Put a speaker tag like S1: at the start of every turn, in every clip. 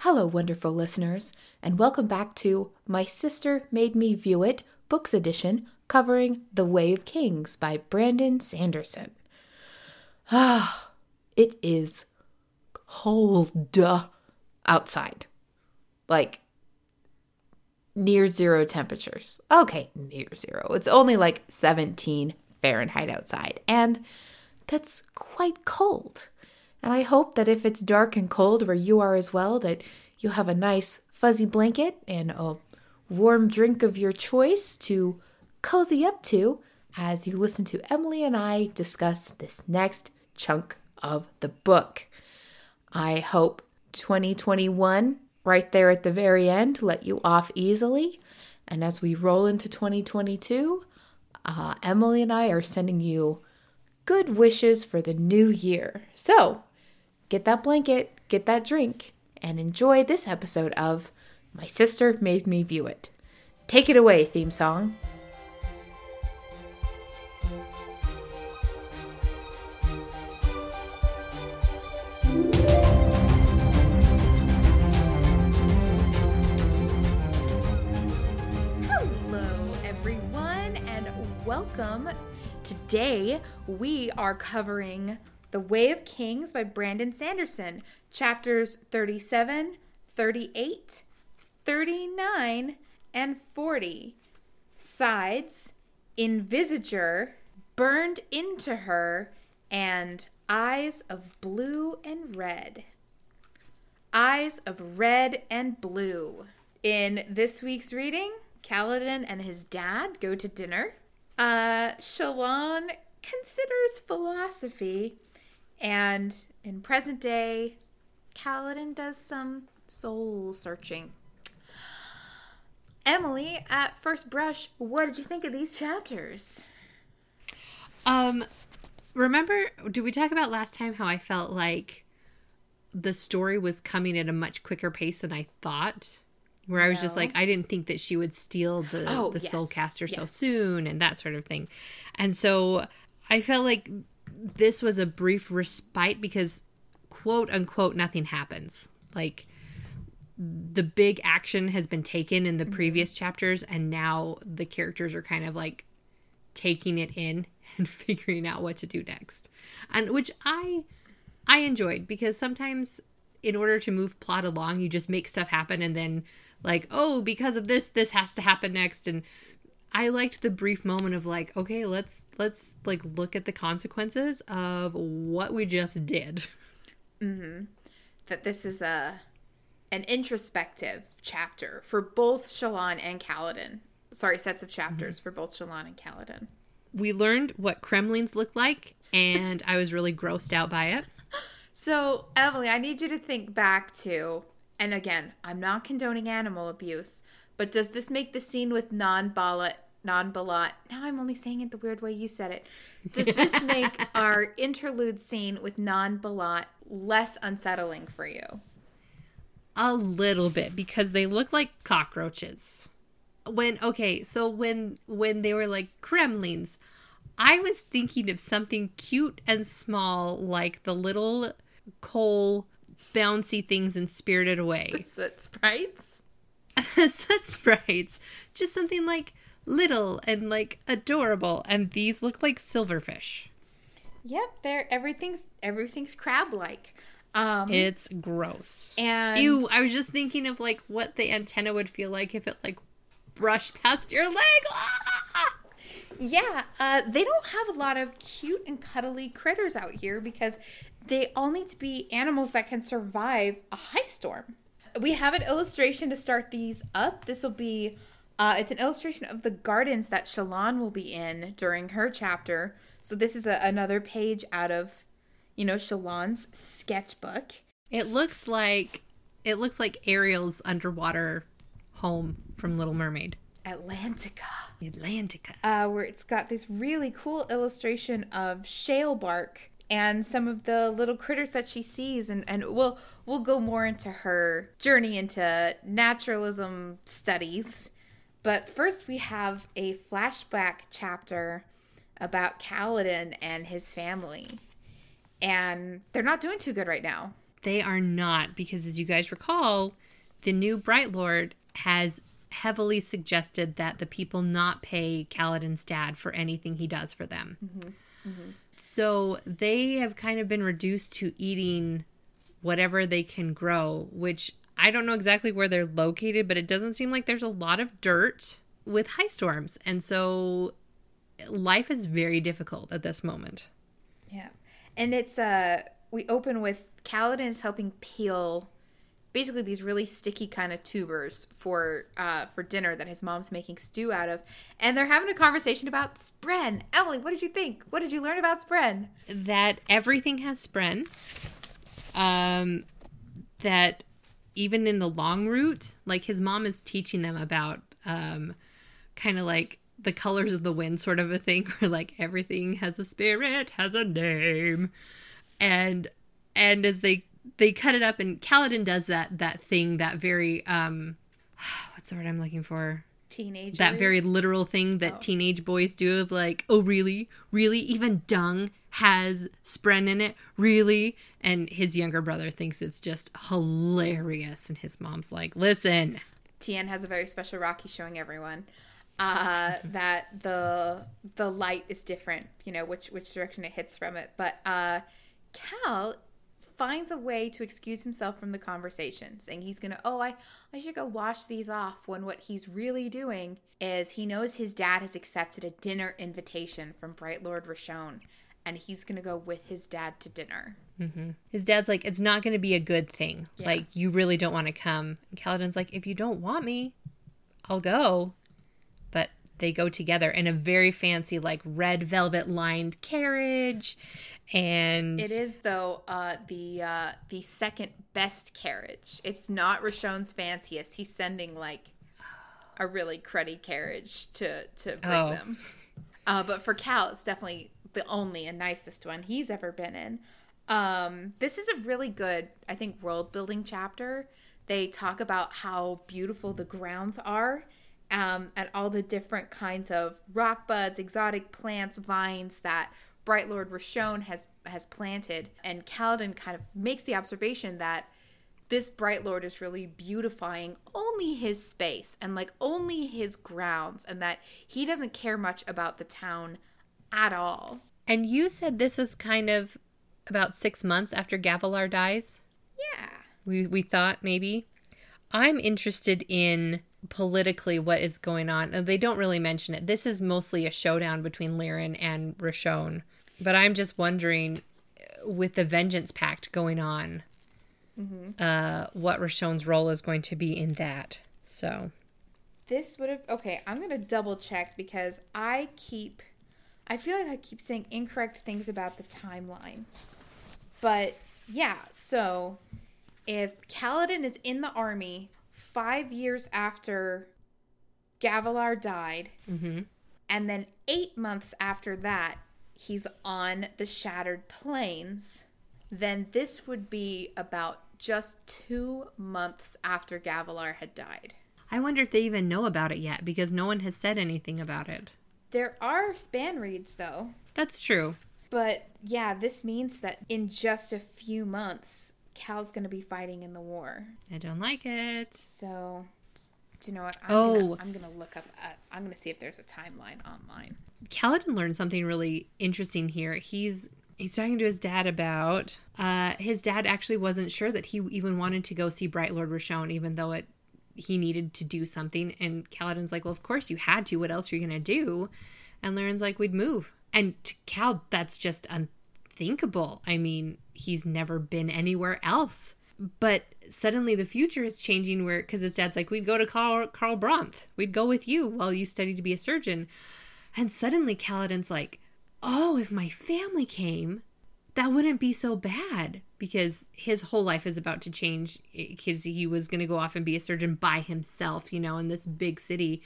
S1: Hello, wonderful listeners, and welcome back to My Sister Made Me View It Books Edition covering The Way of Kings by Brandon Sanderson. Ah, it is cold outside. Like near zero temperatures. Okay, near zero. It's only like 17 Fahrenheit outside, and that's quite cold. And I hope that if it's dark and cold where you are as well, that you'll have a nice fuzzy blanket and a warm drink of your choice to cozy up to as you listen to Emily and I discuss this next chunk of the book. I hope 2021, right there at the very end, let you off easily. And as we roll into 2022, uh, Emily and I are sending you good wishes for the new year. So get that blanket, get that drink, and enjoy this episode of My Sister Made Me View It. Take it away, theme song. Hello, everyone, and welcome. Today we are covering The Way of Kings by Brandon Sanderson, chapters 37, 38, 39, and 40. Sides, Envisager, Burned into Her, and Eyes of Blue and Red. Eyes of Red and Blue. In this week's reading, Kaladin and his dad go to dinner. Uh, Shallan considers philosophy, and in present day, Kaladin does some soul searching. Emily, at first brush, what did you think of these chapters?
S2: Um, remember, did we talk about last time how I felt like the story was coming at a much quicker pace than I thought? Where I was just like, I didn't think that she would steal the
S1: Oh,
S2: the
S1: yes,
S2: Soulcaster so
S1: yes.
S2: soon and that sort of thing, and so I felt like this was a brief respite because, quote unquote, nothing happens. Like the big action has been taken in the mm-hmm. previous chapters, and now the characters are kind of like taking it in and figuring out what to do next and which i i enjoyed because sometimes in order to move plot along you just make stuff happen and then like oh because of this this has to happen next and i liked the brief moment of like okay let's let's like look at the consequences of what we just did mm-hmm.
S1: that this is a an introspective chapter for both Shallan and Kaladin. Sorry, sets of chapters mm-hmm. for both Shallan and Kaladin.
S2: we learned what cremlings look like and i was really grossed out by it
S1: So, Emily, I need you to think back to, and again, I'm not condoning animal abuse, but does this make the scene with non Balat, non Balat, now I'm only saying it the weird way you said it. Does this make our interlude scene with non Balat less unsettling for you?
S2: A little bit because they look like cockroaches. When okay, so when when they were like cremlings, I was thinking of something cute and small like the little coal bouncy things in Spirited Away.
S1: Soot sprites?
S2: Such sprites. Just something like little and like adorable and these look like silverfish.
S1: Yep, they're everything's everything's crab like. Um
S2: It's gross.
S1: and
S2: Ew, I was just thinking of like what the antenna would feel like if it like brushed past your leg. Ah!
S1: Yeah, uh, they don't have a lot of cute and cuddly critters out here because they all need to be animals that can survive a high storm. We have an illustration to start these up. This will be, uh, it's an illustration of the gardens that Shallan will be in during her chapter. So this is a, another page out of, you know, Shallan's sketchbook.
S2: It looks like it looks like Ariel's underwater home from Little Mermaid.
S1: Atlantica.
S2: Atlantica.
S1: uh, where it's got this really cool illustration of shale bark and some of the little critters that she sees and, and we'll we'll go more into her journey into naturalism studies. But first we have a flashback chapter about Kaladin and his family. And they're not doing too good right now.
S2: They are not because as you guys recall, the new Bright Lord has heavily suggested that the people not pay Kaladin's dad for anything he does for them. So they have kind of been reduced to eating whatever they can grow, which I don't know exactly where they're located, but it doesn't seem like there's a lot of dirt with high storms. And so life is very difficult at this moment.
S1: Yeah. And it's uh we open with Kaladin is helping peel basically these really sticky kind of tubers for uh for dinner that his mom's making stew out of. And they're having a conversation about spren. Emily, what did you think? What did you learn about spren?
S2: That everything has spren. Um that even in the long route, like his mom is teaching them about um kind of like the colors of the wind sort of a thing where like everything has a spirit, has a name. And and as they they cut it up and Kaladin does that that thing that very um what's the word I'm looking for?
S1: Teenage.
S2: That very literal thing that teenage boys do of like, oh really? Really? Even dung has spren in it? Really? And his younger brother thinks it's just hilarious and his mom's like, listen,
S1: Tien has a very special rock he's showing everyone. Uh, that the the light is different, you know, which which direction it hits from it. But uh, Cal finds a way to excuse himself from the conversation, saying he's gonna, oh, I I should go wash these off. When what he's really doing is he knows his dad has accepted a dinner invitation from Bright Lord Roshone, and he's gonna go with his dad to dinner. Mm-hmm.
S2: His dad's like, it's not going to be a good thing. Like, you really don't want to come. And Kaladin's like, if you don't want me, I'll go. But they go together in a very fancy, like, red velvet lined carriage. And
S1: It is though uh, the uh, the second best carriage. It's not Roshone's fanciest. He's sending like a really cruddy carriage to to bring
S2: Oh.
S1: them. Uh, but for Cal, it's definitely the only and nicest one he's ever been in. Um, this is a really good, I think, world building chapter. They talk about how beautiful the grounds are um, and all the different kinds of rock buds, exotic plants, vines that Bright Lord Roshone has has planted. And Kaladin kind of makes the observation that this Bright Lord is really beautifying only his space and like only his grounds, and that he doesn't care much about the town at all.
S2: and you said this was kind of about six months after Gavilar dies.
S1: Yeah.
S2: We we thought maybe. I'm interested in politically what is going on. Uh, They don't really mention it. This is mostly a showdown between Lirin and Roshone. But I'm just wondering, uh, with the Vengeance Pact going on, uh, what Roshone's role is going to be in that. So,
S1: This would have okay. I'm gonna double check because I keep, I feel like I keep saying incorrect things about the timeline. But yeah, so if Kaladin is in the army five years after Gavilar died, mm-hmm. and then eight months after that, he's on the Shattered Plains, then this would be about just two months after Gavilar had died.
S2: I wonder if they even know about it yet because no one has said anything about it.
S1: There are spanreeds though.
S2: That's true.
S1: But yeah, this means that in just a few months, Cal's going to be fighting in the war.
S2: I don't like it.
S1: So, do you know what? I'm
S2: Oh.
S1: gonna, I'm going to look up. At, I'm going to see if there's a timeline online.
S2: Kaladin learned something really interesting here. He's he's talking to his dad about uh his dad actually wasn't sure that he even wanted to go see Bright Lord Roshone even though it he needed to do something and Kaladin's like, "Well, of course you had to. What else are you to do?" And Lirin's like, "We'd move." And to Cal that's just unthinkable. I mean, he's never been anywhere else. But suddenly the future is changing where cuz his dad's like, "We'd go to Carl Kharbranth. We'd go with you while you study to be a surgeon." And suddenly Kaladin's like, oh, if my family came, that wouldn't be so bad because his whole life is about to change because he was going to go off and be a surgeon by himself, you know, in this big city.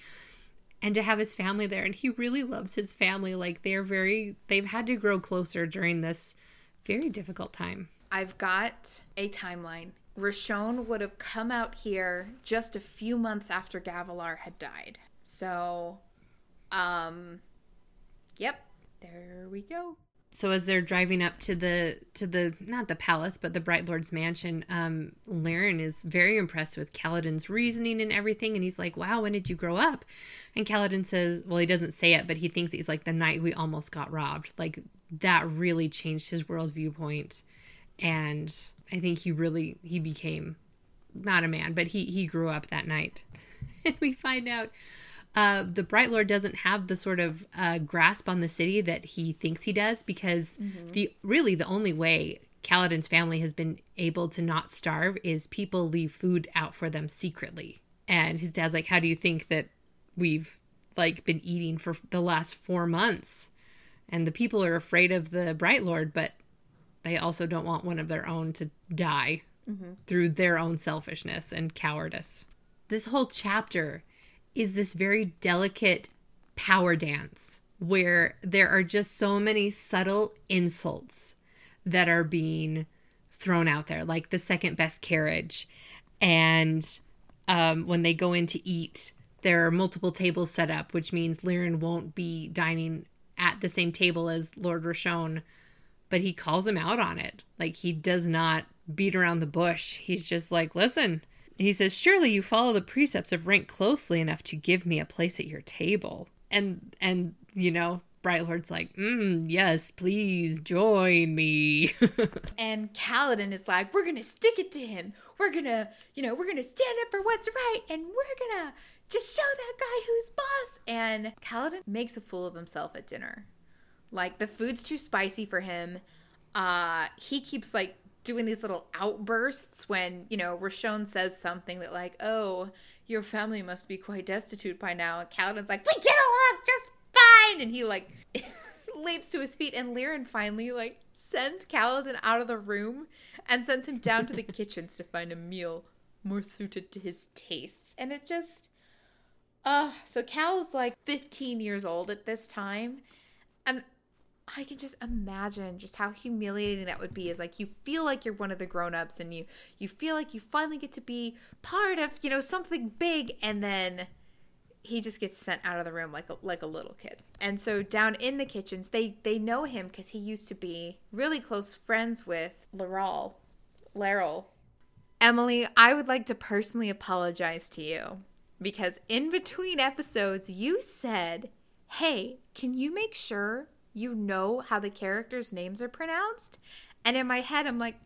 S2: And to have his family there. And he really loves his family. Like they're very, they've had to grow closer during this very difficult time.
S1: I've got a timeline. Roshone would have come out here just a few months after Gavilar had died. So, um, yep, there we go.
S2: so as they're driving up to the to the not the palace but the bright lord's mansion um Lirin is very impressed with Kaladin's reasoning and everything and he's like wow when did you grow up and Kaladin says well he doesn't say it but he thinks he's like the night we almost got robbed like that really changed his world viewpoint and I think he really he became not a man but he he grew up that night and we find out uh, the Bright Lord doesn't have the sort of uh, grasp on the city that he thinks he does because mm-hmm. the really the only way Kaladin's family has been able to not starve is people leave food out for them secretly. And his dad's like, "How do you think that we've like been eating for the last 4 months?" And the people are afraid of the Bright Lord, but they also don't want one of their own to die mm-hmm. through their own selfishness and cowardice. This whole chapter is this very delicate power dance where there are just so many subtle insults that are being thrown out there, like the second best carriage. And um, when they go in to eat, there are multiple tables set up, which means Lirin won't be dining at the same table as Lord Roshone, but he calls him out on it. Like he does not beat around the bush. He's just like, listen, he says, Surely you follow the precepts of rank closely enough to give me a place at your table. And, and, you know, Bright Lord's like, mm, yes, please join me.
S1: and Kaladin is like, we're gonna stick it to him. We're gonna, you know, we're gonna stand up for what's right, and we're gonna just show that guy who's boss. And Kaladin makes a fool of himself at dinner. Like the food's too spicy for him. Uh, he keeps like doing these little outbursts when, you know, Roshone says something that like, oh, your family must be quite destitute by now. And Kaladin's like, we get along just fine. And he like leaps to his feet and Lirin finally like sends Kaladin out of the room and sends him down to the kitchens to find a meal more suited to his tastes. And it just uh so Cal's like 15 years old at this time. And I can just imagine just how humiliating that would be is like you feel like you're one of the grown-ups and you you feel like you finally get to be part of, you know, something big and then he just gets sent out of the room like a, like a little kid. And so down in the kitchens, they they know him cuz he used to be really close friends with Laral. Laral. Emily, I would like to personally apologize to you because in between episodes you said, "Hey, can you make sure you know how the characters' names are pronounced. And in my head, I'm like,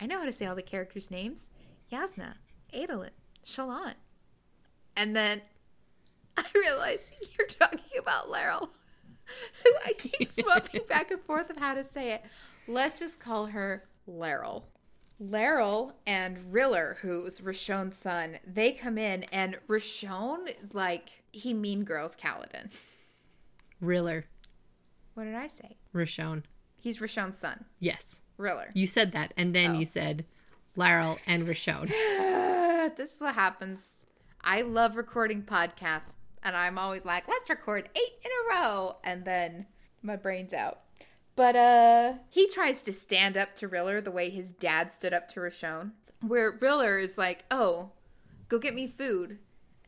S1: I know how to say all the characters' names Yasna, Adolin, Shallan. And then I realize you're talking about Laral, who I keep swapping back and forth of how to say it. Let's just call her Laral. Laral and Rillir, who's Roshone's son, they come in, and Roshone is like, he mean girls Kaladin.
S2: Rillir.
S1: What did I say?
S2: Roshone.
S1: He's Roshone's son.
S2: Yes.
S1: Rillir.
S2: You said that, and then oh. you said Laral and Roshone.
S1: this is what happens. I love recording podcasts, and I'm always like, let's record eight in a row, and then my brain's out. But uh he tries to stand up to Rillir the way his dad stood up to Roshone. Where Rillir is like, oh, go get me food.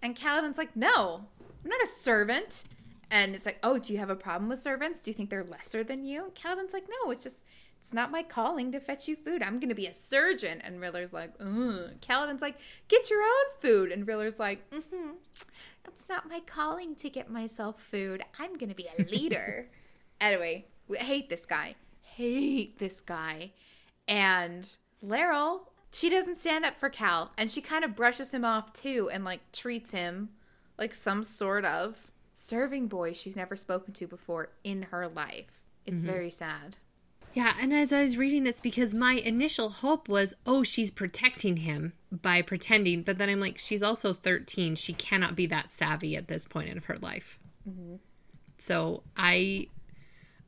S1: And Kaladin's like, no, I'm not a servant. And it's like, oh, do you have a problem with servants? Do you think they're lesser than you? And Kaladin's like, no, it's just, it's not my calling to fetch you food. I'm going to be a surgeon. And Rillir's like, ugh. Kaladin's like, get your own food. And Rillir's like, mm-hmm. It's not my calling to get myself food. I'm going to be a leader. anyway, we hate this guy. Hate this guy. And Laral, she doesn't stand up for Cal. And she kind of brushes him off too and like treats him like some sort of serving boy she's never spoken to before in her life. It's mm-hmm. very sad.
S2: Yeah, and as I was reading this, because my initial hope was, oh, she's protecting him by pretending, but then I'm like, she's also 13. She cannot be that savvy at this point in her life. Mm-hmm. So I,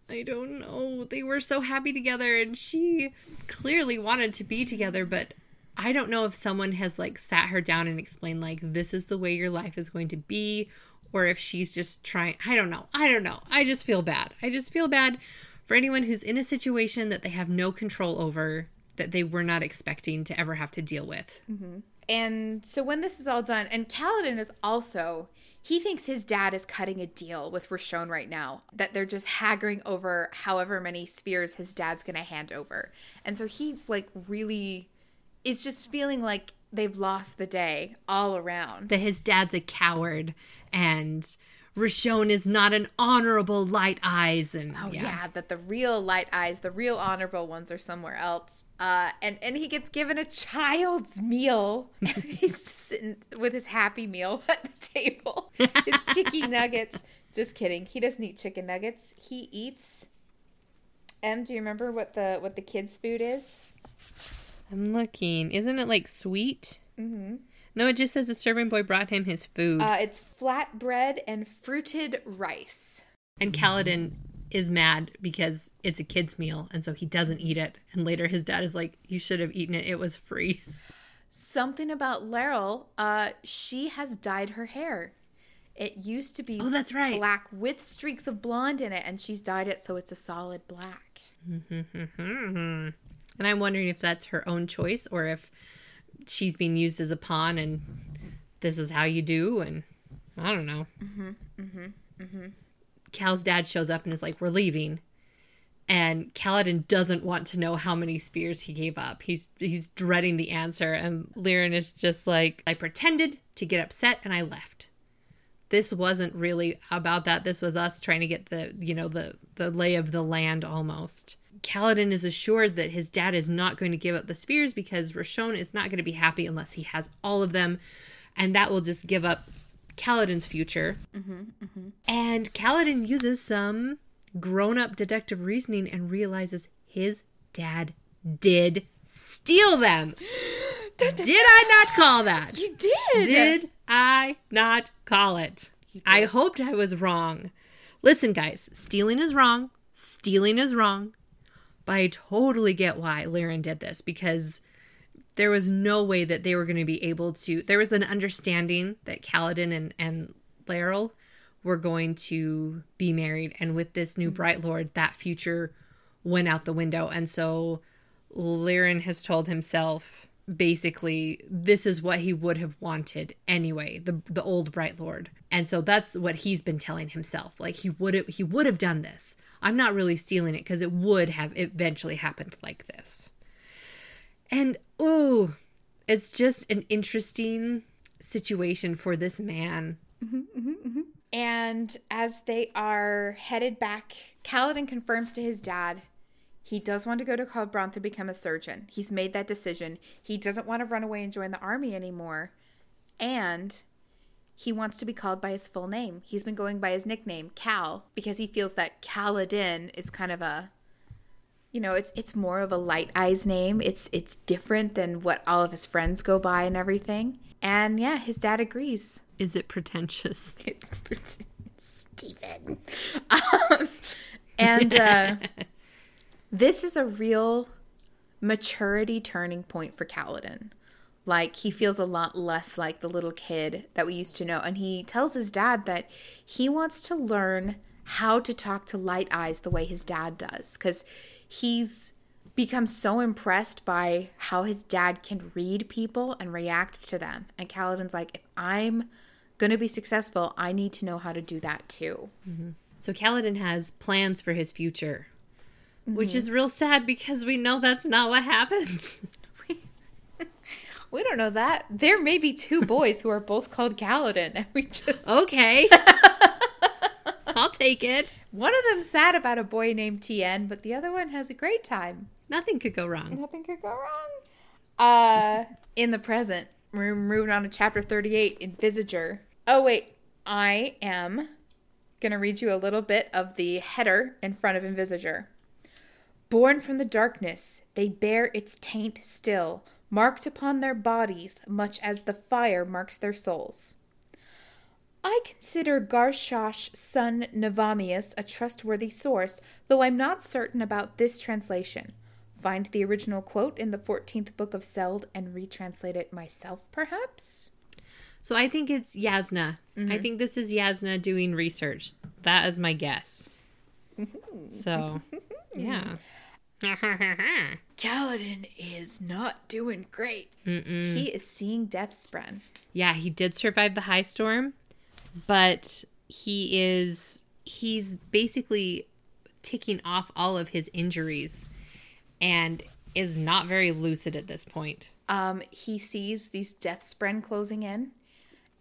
S2: I don't know. They were so happy together, and she clearly wanted to be together, but I don't know if someone has like sat her down and explained like this is the way your life is going to be, or if she's just trying. I don't know. I don't know. I just feel bad. I just feel bad for anyone who's in a situation that they have no control over that they were not expecting to ever have to deal with.
S1: Mm-hmm. And so when this is all done, and Kaladin is also he thinks his dad is cutting a deal with Roshone right now, that they're just haggling over however many spheres his dad's going to hand over. And so he, like, really is just feeling like they've lost the day all around.
S2: That his dad's a coward and Roshone is not an honorable light eyes and
S1: Oh yeah. that the real light eyes, the real honorable ones are somewhere else. Uh, and and he gets given a child's meal. He's sitting with his happy meal at the table. His chicken nuggets. Just kidding. He doesn't eat chicken nuggets. He eats. Em, do you remember what the what the kids' food is?
S2: I'm looking. Isn't it like sweet? Mm-hmm. No, it just says the serving boy brought him his food.
S1: Uh, it's flatbread and fruited rice.
S2: and Kaladin is mad because it's a kid's meal and so he doesn't eat it. And later his dad is like, You should have eaten it. It was free.
S1: Something about Laurel. Uh, she has dyed her hair. It used to be
S2: Oh, that's right.
S1: black with streaks of blonde in it, and she's dyed it so it's a solid black.
S2: And I'm wondering if that's her own choice or if she's being used as a pawn and this is how you do. And I don't know. Mm-hmm, mm-hmm, mm-hmm. Cal's dad shows up and is like, We're leaving. And Kaladin doesn't want to know how many spears he gave up. He's he's dreading the answer. And Lirin is just like, I pretended to get upset and I left. This wasn't really about that. This was us trying to get the you know the the lay of the land almost. Kaladin is assured that his dad is not going to give up the spears because Roshone is not going to be happy unless he has all of them, and that will just give up Kaladin's future. Mm-hmm, mm-hmm. And Kaladin uses some grown up deductive reasoning and realizes his dad did steal them. did I not call that?
S1: You did.
S2: Did I not call it? I hoped I was wrong. Listen, guys, stealing is wrong. Stealing is wrong. But I totally get why Lirin did this because there was no way that they were going to be able to. There was an understanding that Kaladin and, and Laral were going to be married. And with this new mm-hmm. Bright Lord, that future went out the window. And so Lirin has told himself basically this is what he would have wanted anyway the the old bright lord. And so that's what he's been telling himself like he would have he would have done this. I'm not really stealing it because it would have eventually happened like this. And oh it's just an interesting situation for this man. Mm-hmm, mm-hmm, mm-hmm.
S1: And as they are headed back, Kaladin confirms to his dad he does want to go to Kharbranth to become a surgeon. He's made that decision. He doesn't want to run away and join the army anymore. And he wants to be called by his full name. He's been going by his nickname, Cal, because he feels that Kaladin is kind of a you know, it's it's more of a light eyes name. It's it's different than what all of his friends go by and everything. And yeah, his dad agrees.
S2: is it pretentious
S1: It's pretentious. Stephen. Um, and uh, this is a real maturity turning point for Kaladin. Like he feels a lot less like the little kid that we used to know, and he tells his dad that he wants to learn how to talk to Light Eyes the way his dad does, because he's become so impressed by how his dad can read people and react to them. And Kaladin's like, if I'm gonna be successful, I need to know how to do that too. Mm-hmm.
S2: so Kaladin has plans for his future which is real sad because we know that's not what happens
S1: We don't know that. There may be two boys who are both called Kaladin, and we just
S2: okay i'll take it
S1: one of them's sad about a boy named Tien, but the other one has a great time.
S2: nothing could go wrong
S1: Nothing could go wrong. Uh, in the present, we're moving on to chapter thirty-eight Envisager. Oh wait, I am gonna read you a little bit of the header in front of Envisager. Born from the darkness, they bear its taint still, marked upon their bodies, much as the fire marks their souls. I consider Gashash-son-Navammis a trustworthy source, though I'm not certain about this translation. Find the original quote in the 14th book of Seld and retranslate it myself, perhaps?
S2: So I think it's Yasna. I mm-hmm. think this is Yasna doing research. That is my guess. so, yeah.
S1: Kaladin is not doing great. He is seeing death spren.
S2: yeah, he did survive the high storm. but he is he's basically ticking off all of his injuries and is not very lucid at this point.
S1: Um, he sees these death spren closing in,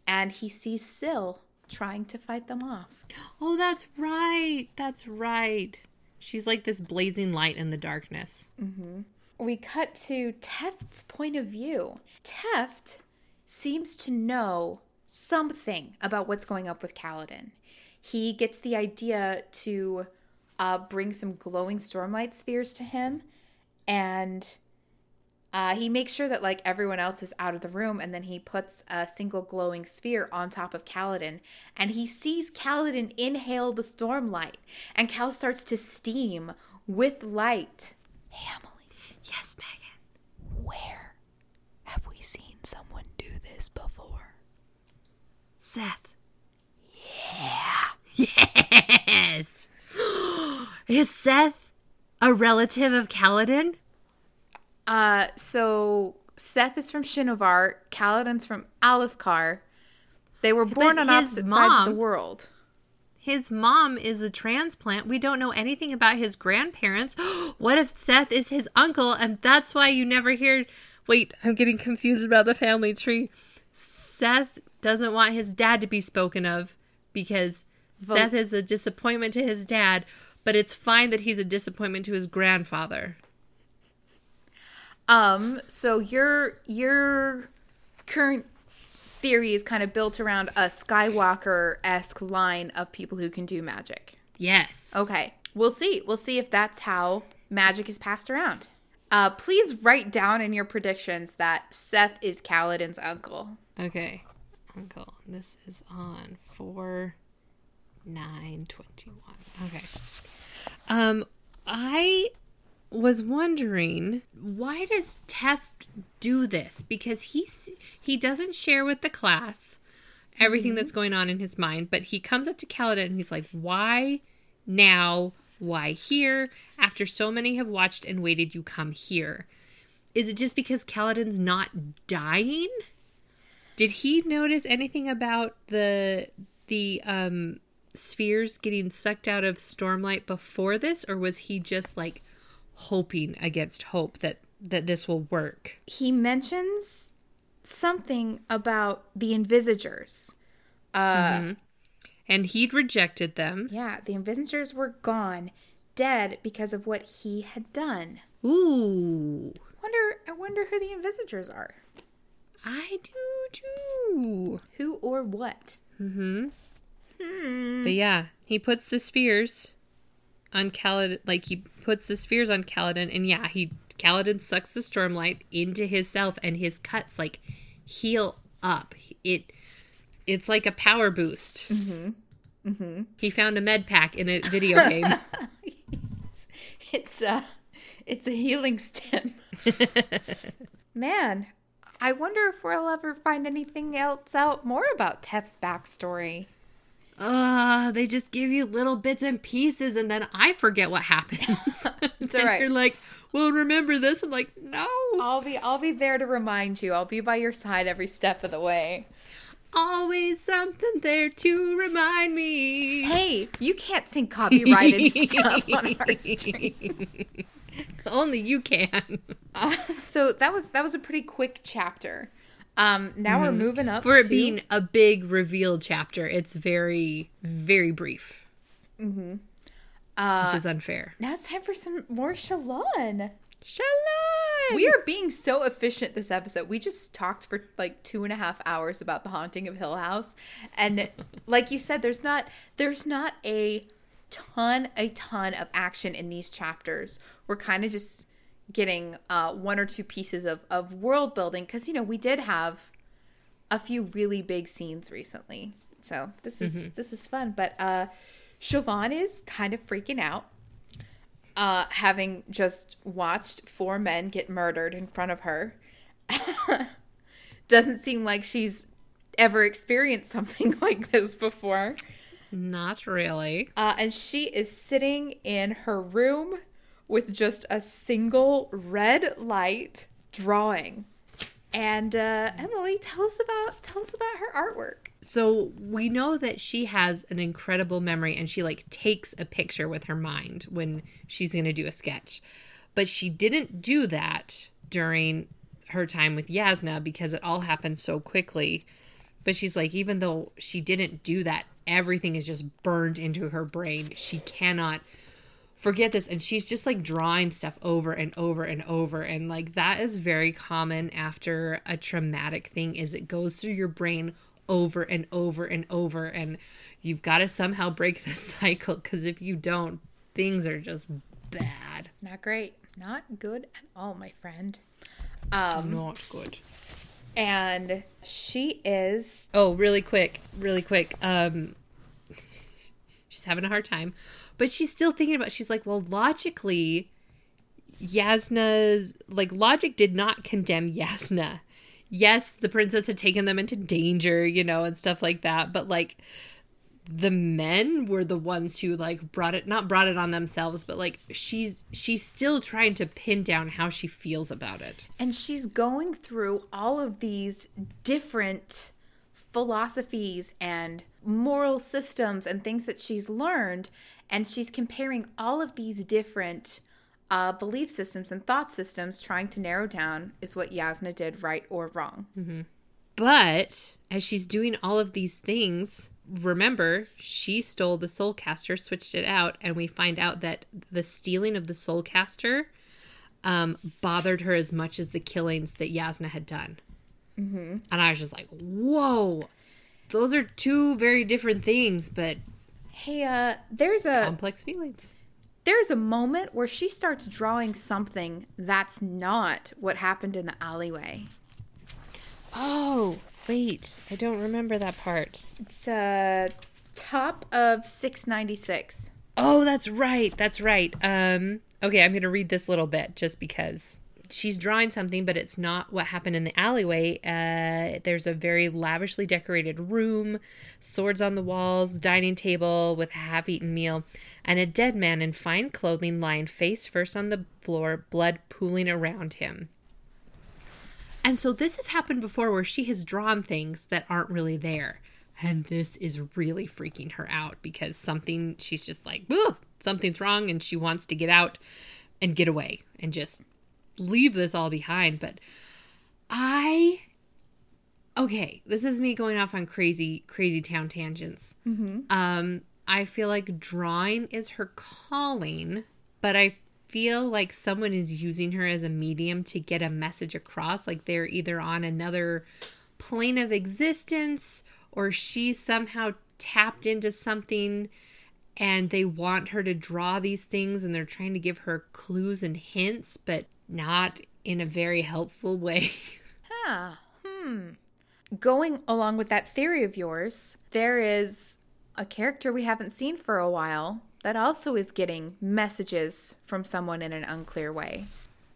S1: and he sees Syl trying to fight them off.
S2: Oh, that's right. That's right. She's like this blazing light in the darkness.
S1: We cut to Teft's point of view. Teft seems to know something about what's going up with Kaladin. He gets the idea to uh, bring some glowing stormlight spheres to him, and uh, he makes sure that like everyone else is out of the room, and then he puts a single glowing sphere on top of Kaladin, and he sees Kaladin inhale the stormlight, and Cal starts to steam with light. Hey, Emily.
S2: Yes, Megan.
S1: Where have we seen someone do this before?
S2: Szeth. Yeah. Yes. it's Szeth, a relative of Kaladin.
S1: Uh, so Szeth is from Shinovar, Kaladin's from Alethkar. They were born
S2: But
S1: on opposite sides of the world.
S2: His mom is a transplant. We don't know anything about his grandparents. what if Szeth is his uncle and that's why you never hear. Wait, I'm getting confused about the family tree. Szeth doesn't want his dad to be spoken of because Szeth is a disappointment to his dad, but it's fine that he's a disappointment to his grandfather.
S1: Um, so your your current theory is kind of built around a Skywalker esque line of people who can do magic.
S2: Yes.
S1: Okay, we'll see. We'll see if that's how magic is passed around. Uh, please write down in your predictions that Szeth is Kaladin's uncle.
S2: Okay. Uncle, this is on for 921. Okay. Um I was wondering why does Teft do this? Because he's he doesn't share with the class everything that's going on in his mind, but he comes up to Kaladin and he's like, "Why now? Why here? After so many have watched and waited, you come here." Is it just because Kaladin's not dying? Did he notice anything about the the um spheres getting sucked out of Stormlight before this or was he just like hoping against hope that that this will work?
S1: he mentions something about the envisagers.
S2: And he'd rejected them.
S1: Yeah, the envisagers were gone, dead because of what he had done.
S2: Ooh.
S1: Wonder I wonder who the envisagers are.
S2: I do too.
S1: Who or what? Mm hmm.
S2: But yeah, he puts the spheres on Kaladin. Like he puts the spheres on Kaladin, and yeah, he Kaladin sucks the stormlight into his self, and his cuts like heal up. It it's like a power boost. Mm-hmm. Mm-hmm. He found a med pack in a video game.
S1: It's a it's a healing stem. Man, I wonder if we'll ever find anything else out more about Teft's backstory.
S2: Ah, they just give you little bits and pieces, and then I forget what happens. it's
S1: all right.
S2: You're like, well, remember this? I'm like, no.
S1: I'll be I'll be there to remind you. I'll be by your side every step of the way.
S2: Always something there to remind me.
S1: Hey, you can't sing copyrighted stuff on our stream.
S2: Only you can.
S1: So that was that was a pretty quick chapter. Um, now we're moving up
S2: For it
S1: to-
S2: being a big reveal chapter, it's very, very brief. Mm-hmm.
S1: Uh,
S2: which is unfair.
S1: now it's time for some more Shallan.
S2: Shallan.
S1: We are being so efficient this episode. We just talked for like two and a half hours about the haunting of Hill House, and like you said, there's not there's not a ton a ton of action in these chapters. We're kind of just getting uh, one or two pieces of of world building because you know we did have a few really big scenes recently, so this is this is fun. But uh, Siobhan is kind of freaking out uh, having just watched four men get murdered in front of her, doesn't seem like she's ever experienced something like this before.
S2: Not really.
S1: Uh, and she is sitting in her room with just a single red light drawing. And uh, Emily, tell us about tell us about her artwork.
S2: So we know that she has an incredible memory and she like takes a picture with her mind when she's going to do a sketch. But she didn't do that during her time with Yasna because it all happened so quickly. But she's like, even though she didn't do that, everything is just burned into her brain. She cannot forget this. And she's just like drawing stuff over and over and over. And like that is very common after a traumatic thing is it goes through your brain over and over and over. And you've got to somehow break the cycle because if you don't, things are just bad.
S1: Not great. Not good at all, my friend. Um,
S2: Not good.
S1: and she is
S2: Oh, really quick, really quick. Um she's having a hard time, but she's still thinking about she's like, well, logically Yasna's like logic did not condemn Yasna. Yes, the princess had taken them into danger, you know, and stuff like that, but like the men were the ones who like brought it not brought it on themselves but like she's she's still trying to pin down how she feels about it
S1: and she's going through all of these different philosophies and moral systems and things that she's learned and she's comparing all of these different uh, belief systems and thought systems trying to narrow down is what yasna did right or wrong
S2: But as she's doing all of these things, remember, she stole the soul caster, switched it out, and we find out that the stealing of the soul caster um, bothered her as much as the killings that Yasna had done. Mm-hmm. And I was just like, whoa, those are two very different things, but
S1: hey uh there's a
S2: complex feelings.
S1: there's a moment where she starts drawing something that's not what happened in the alleyway
S2: Oh, wait, I don't remember that part.
S1: it's uh top of 696
S2: Oh, that's right. That's right. Um, okay, I'm going to read this little bit just because she's drawing something, but it's not what happened in the alleyway. Uh, there's a very lavishly decorated room, swords on the walls, dining table with a half eaten meal, and a dead man in fine clothing lying face first on the floor, blood pooling around him. And so this has happened before where she has drawn things that aren't really there. And this is really freaking her out because something, she's just like, something's wrong and she wants to get out and get away and just leave this all behind. But I, okay, this is me going off on crazy, crazy town tangents. Um, I feel like drawing is her calling, but I feel like someone is using her as a medium to get a message across. Like they're either on another plane of existence or she somehow tapped into something and they want her to draw these things and they're trying to give her clues and hints, but not in a very helpful way.
S1: Ah, hmm. Going along with that theory of yours, there is a character we haven't seen for a while that also is getting messages from someone in an unclear way.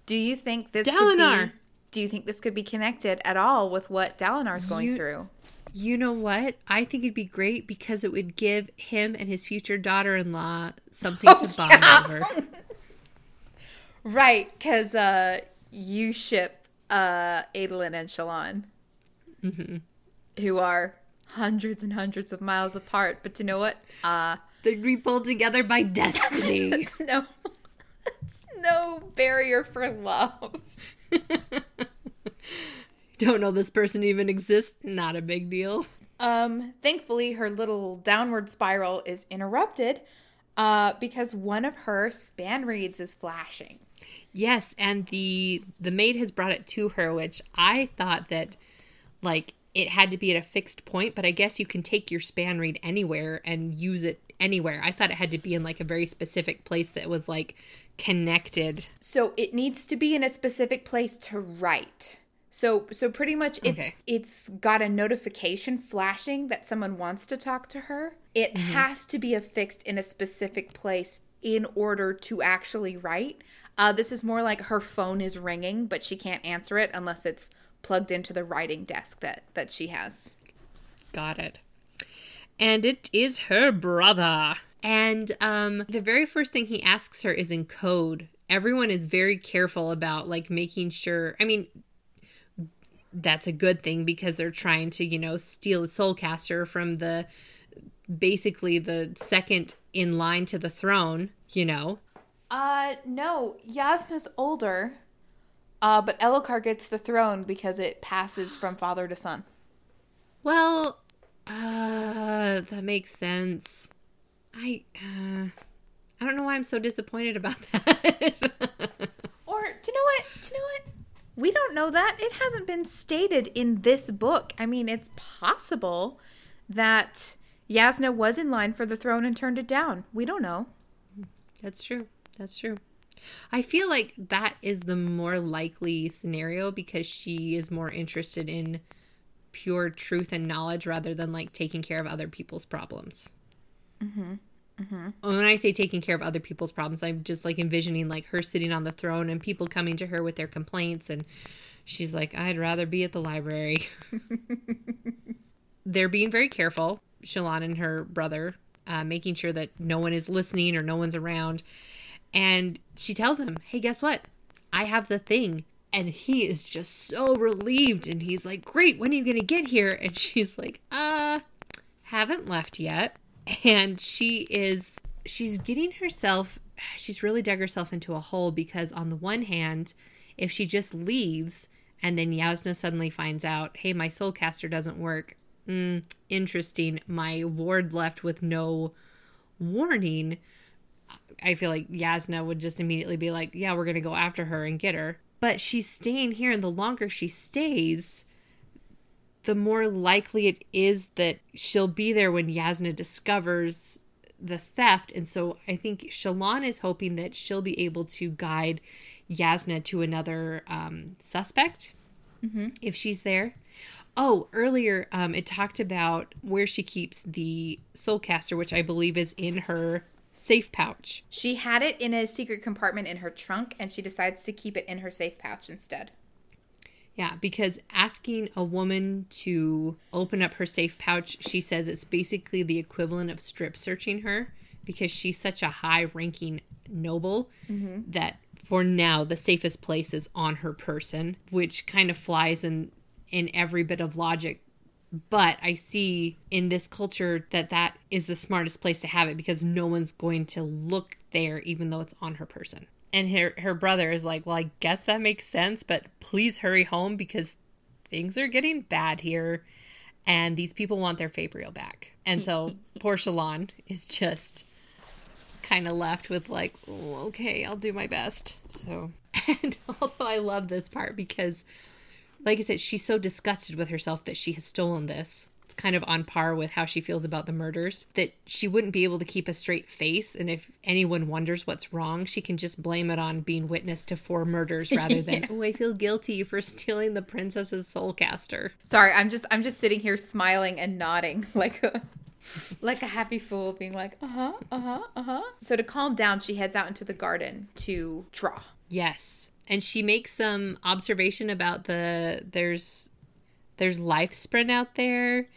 S1: Do you think this could be do you think this could be connected at all with what Dalinar's going
S2: You-
S1: through?
S2: You know what? I think it'd be great because it would give him and his future daughter in law something to bond over.
S1: Right, because uh, you ship uh, Adolin and Shallan, who are hundreds and hundreds of miles apart. But you know what? Uh,
S2: They'd be pulled together by destiny.
S1: it's no, it's no barrier for love.
S2: Don't know this person even exists. Not a big deal.
S1: Um, thankfully, her little downward spiral is interrupted uh, because one of her spanreeds is flashing.
S2: Yes, and the the maid has brought it to her, which I thought that like it had to be at a fixed point, but I guess you can take your spanreed anywhere and use it anywhere. I thought it had to be in like a very specific place that was like connected.
S1: So it needs to be in a specific place to write. So so pretty much it's
S2: Okay.
S1: it's got a notification flashing that someone wants to talk to her. It mm-hmm. has to be affixed in a specific place in order to actually write. Uh, this is more like her phone is ringing, but she can't answer it unless it's plugged into the writing desk that that she has.
S2: Got it. And it is her brother. And um the very first thing he asks her is in code. Everyone is very careful about like making sure I mean that's a good thing because they're trying to, you know, steal the soulcaster from the basically the second in line to the throne, you know.
S1: Uh, no, Yasna's older. Uh, but Elhokar gets the throne because it passes from father to son.
S2: Well, uh, that makes sense. I, uh, I don't know why I'm so disappointed about that.
S1: or, do you know what? Do you know what? We don't know that. It hasn't been stated in this book. I mean, it's possible that Yasna was in line for the throne and turned it down. We don't know.
S2: That's true. That's true. I feel like that is the more likely scenario because she is more interested in pure truth and knowledge rather than like taking care of other people's problems. Mm-hmm. Mm-hmm. When I say taking care of other people's problems, I'm just like envisioning like her sitting on the throne and people coming to her with their complaints, and she's like, "I'd rather be at the library." They're being very careful, Shallan and her brother, uh, making sure that no one is listening or no one's around. And she tells him, Hey, guess what? I have the thing. And he is just so relieved. And he's like, Great, when are you going to get here? And she's like, Uh, haven't left yet. And she is, she's getting herself, she's really dug herself into a hole because, on the one hand, if she just leaves and then Jasnah suddenly finds out, Hey, my soul caster doesn't work. Mm, interesting. My ward left with no warning I feel like Jasnah would just immediately be like, yeah, we're going to go after her and get her. But she's staying here, and the longer she stays, the more likely it is that she'll be there when Jasnah discovers the theft. And so I think Shallan is hoping that she'll be able to guide Jasnah to another um, suspect mm-hmm. if she's there. Oh, earlier um, it talked about where she keeps the soulcaster, which I believe is in her safe pouch.
S1: She had it in a secret compartment in her trunk and she decides to keep it in her safe pouch instead.
S2: Yeah, because asking a woman to open up her safe pouch, she says it's basically the equivalent of strip searching her because she's such a high ranking noble mm-hmm. that for now the safest place is on her person, which kind of flies in in every bit of logic but I see in this culture that that is the smartest place to have it because no one's going to look there even though it's on her person. And her her brother is like, "Well, I guess that makes sense, but please hurry home because things are getting bad here and these people want their Fabrial back." And so poor Shallan is just kind of left with like, oh, "Okay, I'll do my best." So, and although I love this part because like I said, she's so disgusted with herself that she has stolen this. It's kind of on par with how she feels about the murders, that she wouldn't be able to keep a straight face. And if anyone wonders what's wrong, she can just blame it on being witness to four murders rather than, yeah. oh, I feel guilty for stealing the princess's soul caster.
S1: Sorry, I'm just I'm just sitting here smiling and nodding like a like a happy fool being like, uh-huh, uh-huh, uh-huh. So to calm down, she heads out into the garden to draw.
S2: Yes and she makes some observation about the there's there's life spread out there.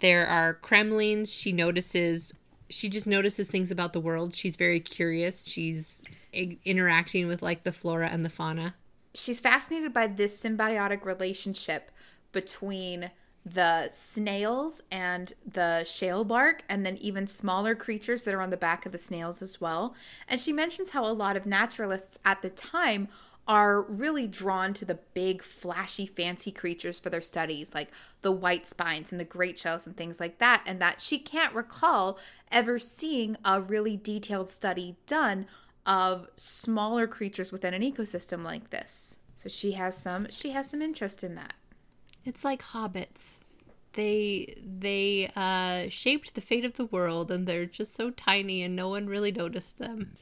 S2: There are cremlings. She notices she just notices things about the world. She's very curious. She's interacting with like the flora and the fauna.
S1: She's fascinated by this symbiotic relationship between the snails and the shale bark, and then even smaller creatures that are on the back of the snails as well. And she mentions how a lot of naturalists at the time are really drawn to the big, flashy, fancy creatures for their studies, like the white spines and the great shells and things like that, and that she can't recall ever seeing a really detailed study done of smaller creatures within an ecosystem like this. So she has some she has some interest in that.
S2: It's like hobbits. They they uh shaped the fate of the world and they're just so tiny and no one really noticed them.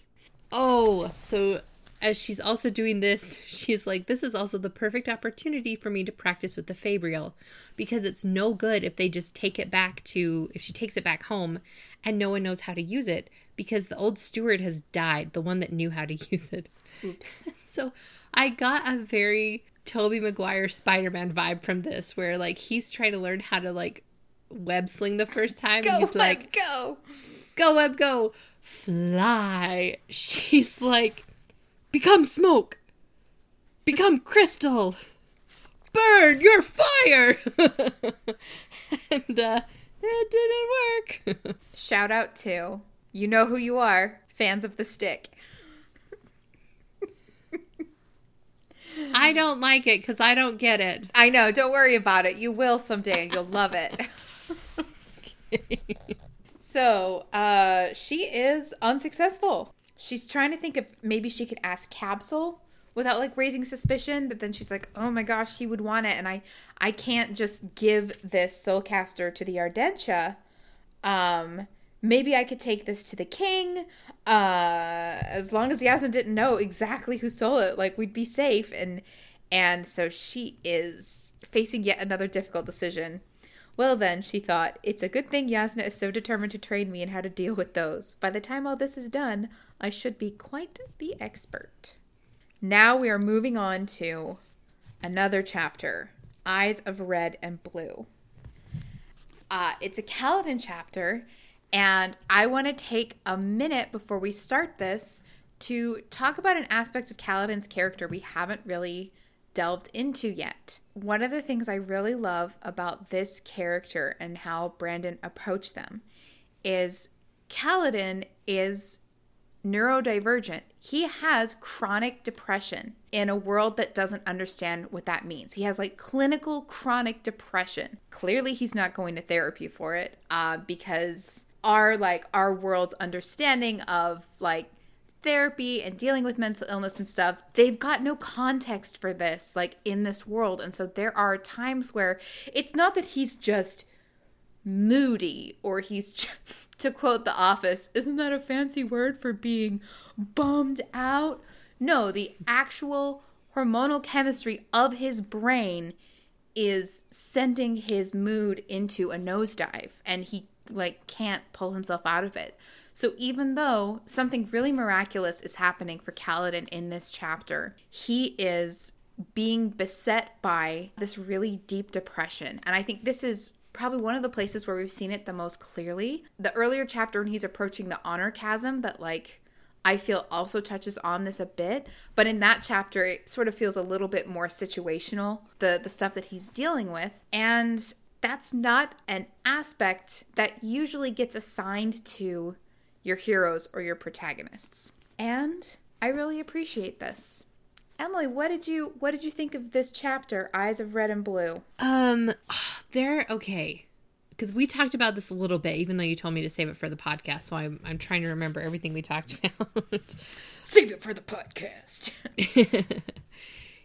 S2: Oh, so as she's also doing this, she's like, This is also the perfect opportunity for me to practice with the Fabrial because it's no good if they just take it back to, if she takes it back home and no one knows how to use it because the old steward has died, the one that knew how to use it. Oops. so I got a very Tobey Maguire Spider Man vibe from this where like he's trying to learn how to like web sling the first time.
S1: Go,
S2: and he's
S1: web, like, Go!
S2: Go, web, go! Fly. She's like, Become smoke. Become crystal. burn, you're fire. and uh, it didn't work.
S1: Shout out to you know who you are, fans of the stick.
S2: I don't like it because I don't get it.
S1: I know. Don't worry about it. You will someday, and you'll love it. so, uh, she is unsuccessful. She's trying to think of maybe she could ask Kabsal without like raising suspicion, but then she's like, "Oh my gosh, she would want it, and I, I can't just give this Soulcaster to the Ardentia. Um, maybe I could take this to the king. Uh, as long as Jasnah didn't know exactly who stole it, like we'd be safe. And and so she is facing yet another difficult decision. Well, then, she thought, it's a good thing Jasnah is so determined to train me in how to deal with those. By the time all this is done, I should be quite the expert. Now we are moving on to another chapter Eyes of Red and Blue. Uh, it's a Kaladin chapter, and I want to take a minute before we start this to talk about an aspect of Kaladin's character we haven't really delved into yet. One of the things I really love about this character and how Brandon approached them is Kaladin is neurodivergent. He has chronic depression in a world that doesn't understand what that means. He has like clinical chronic depression. Clearly, he's not going to therapy for it uh, because our like our world's understanding of like therapy and dealing with mental illness and stuff they've got no context for this like in this world and so there are times where it's not that he's just moody or he's just, to quote the office isn't that a fancy word for being bummed out no the actual hormonal chemistry of his brain is sending his mood into a nosedive and he like can't pull himself out of it. So even though something really miraculous is happening for Kaladin in this chapter, he is being beset by this really deep depression. And I think this is probably one of the places where we've seen it the most clearly. The earlier chapter when he's approaching the honor chasm that like I feel also touches on this a bit, but in that chapter it sort of feels a little bit more situational, the the stuff that he's dealing with. And that's not an aspect that usually gets assigned to your heroes or your protagonists. And I really appreciate this. Emily, what did you what did you think of this chapter, Eyes of Red and Blue?
S2: Um, they're okay. Because we talked about this a little bit, even though you told me to save it for the podcast. So I'm, I'm trying to remember everything we talked about.
S1: Save it for the podcast.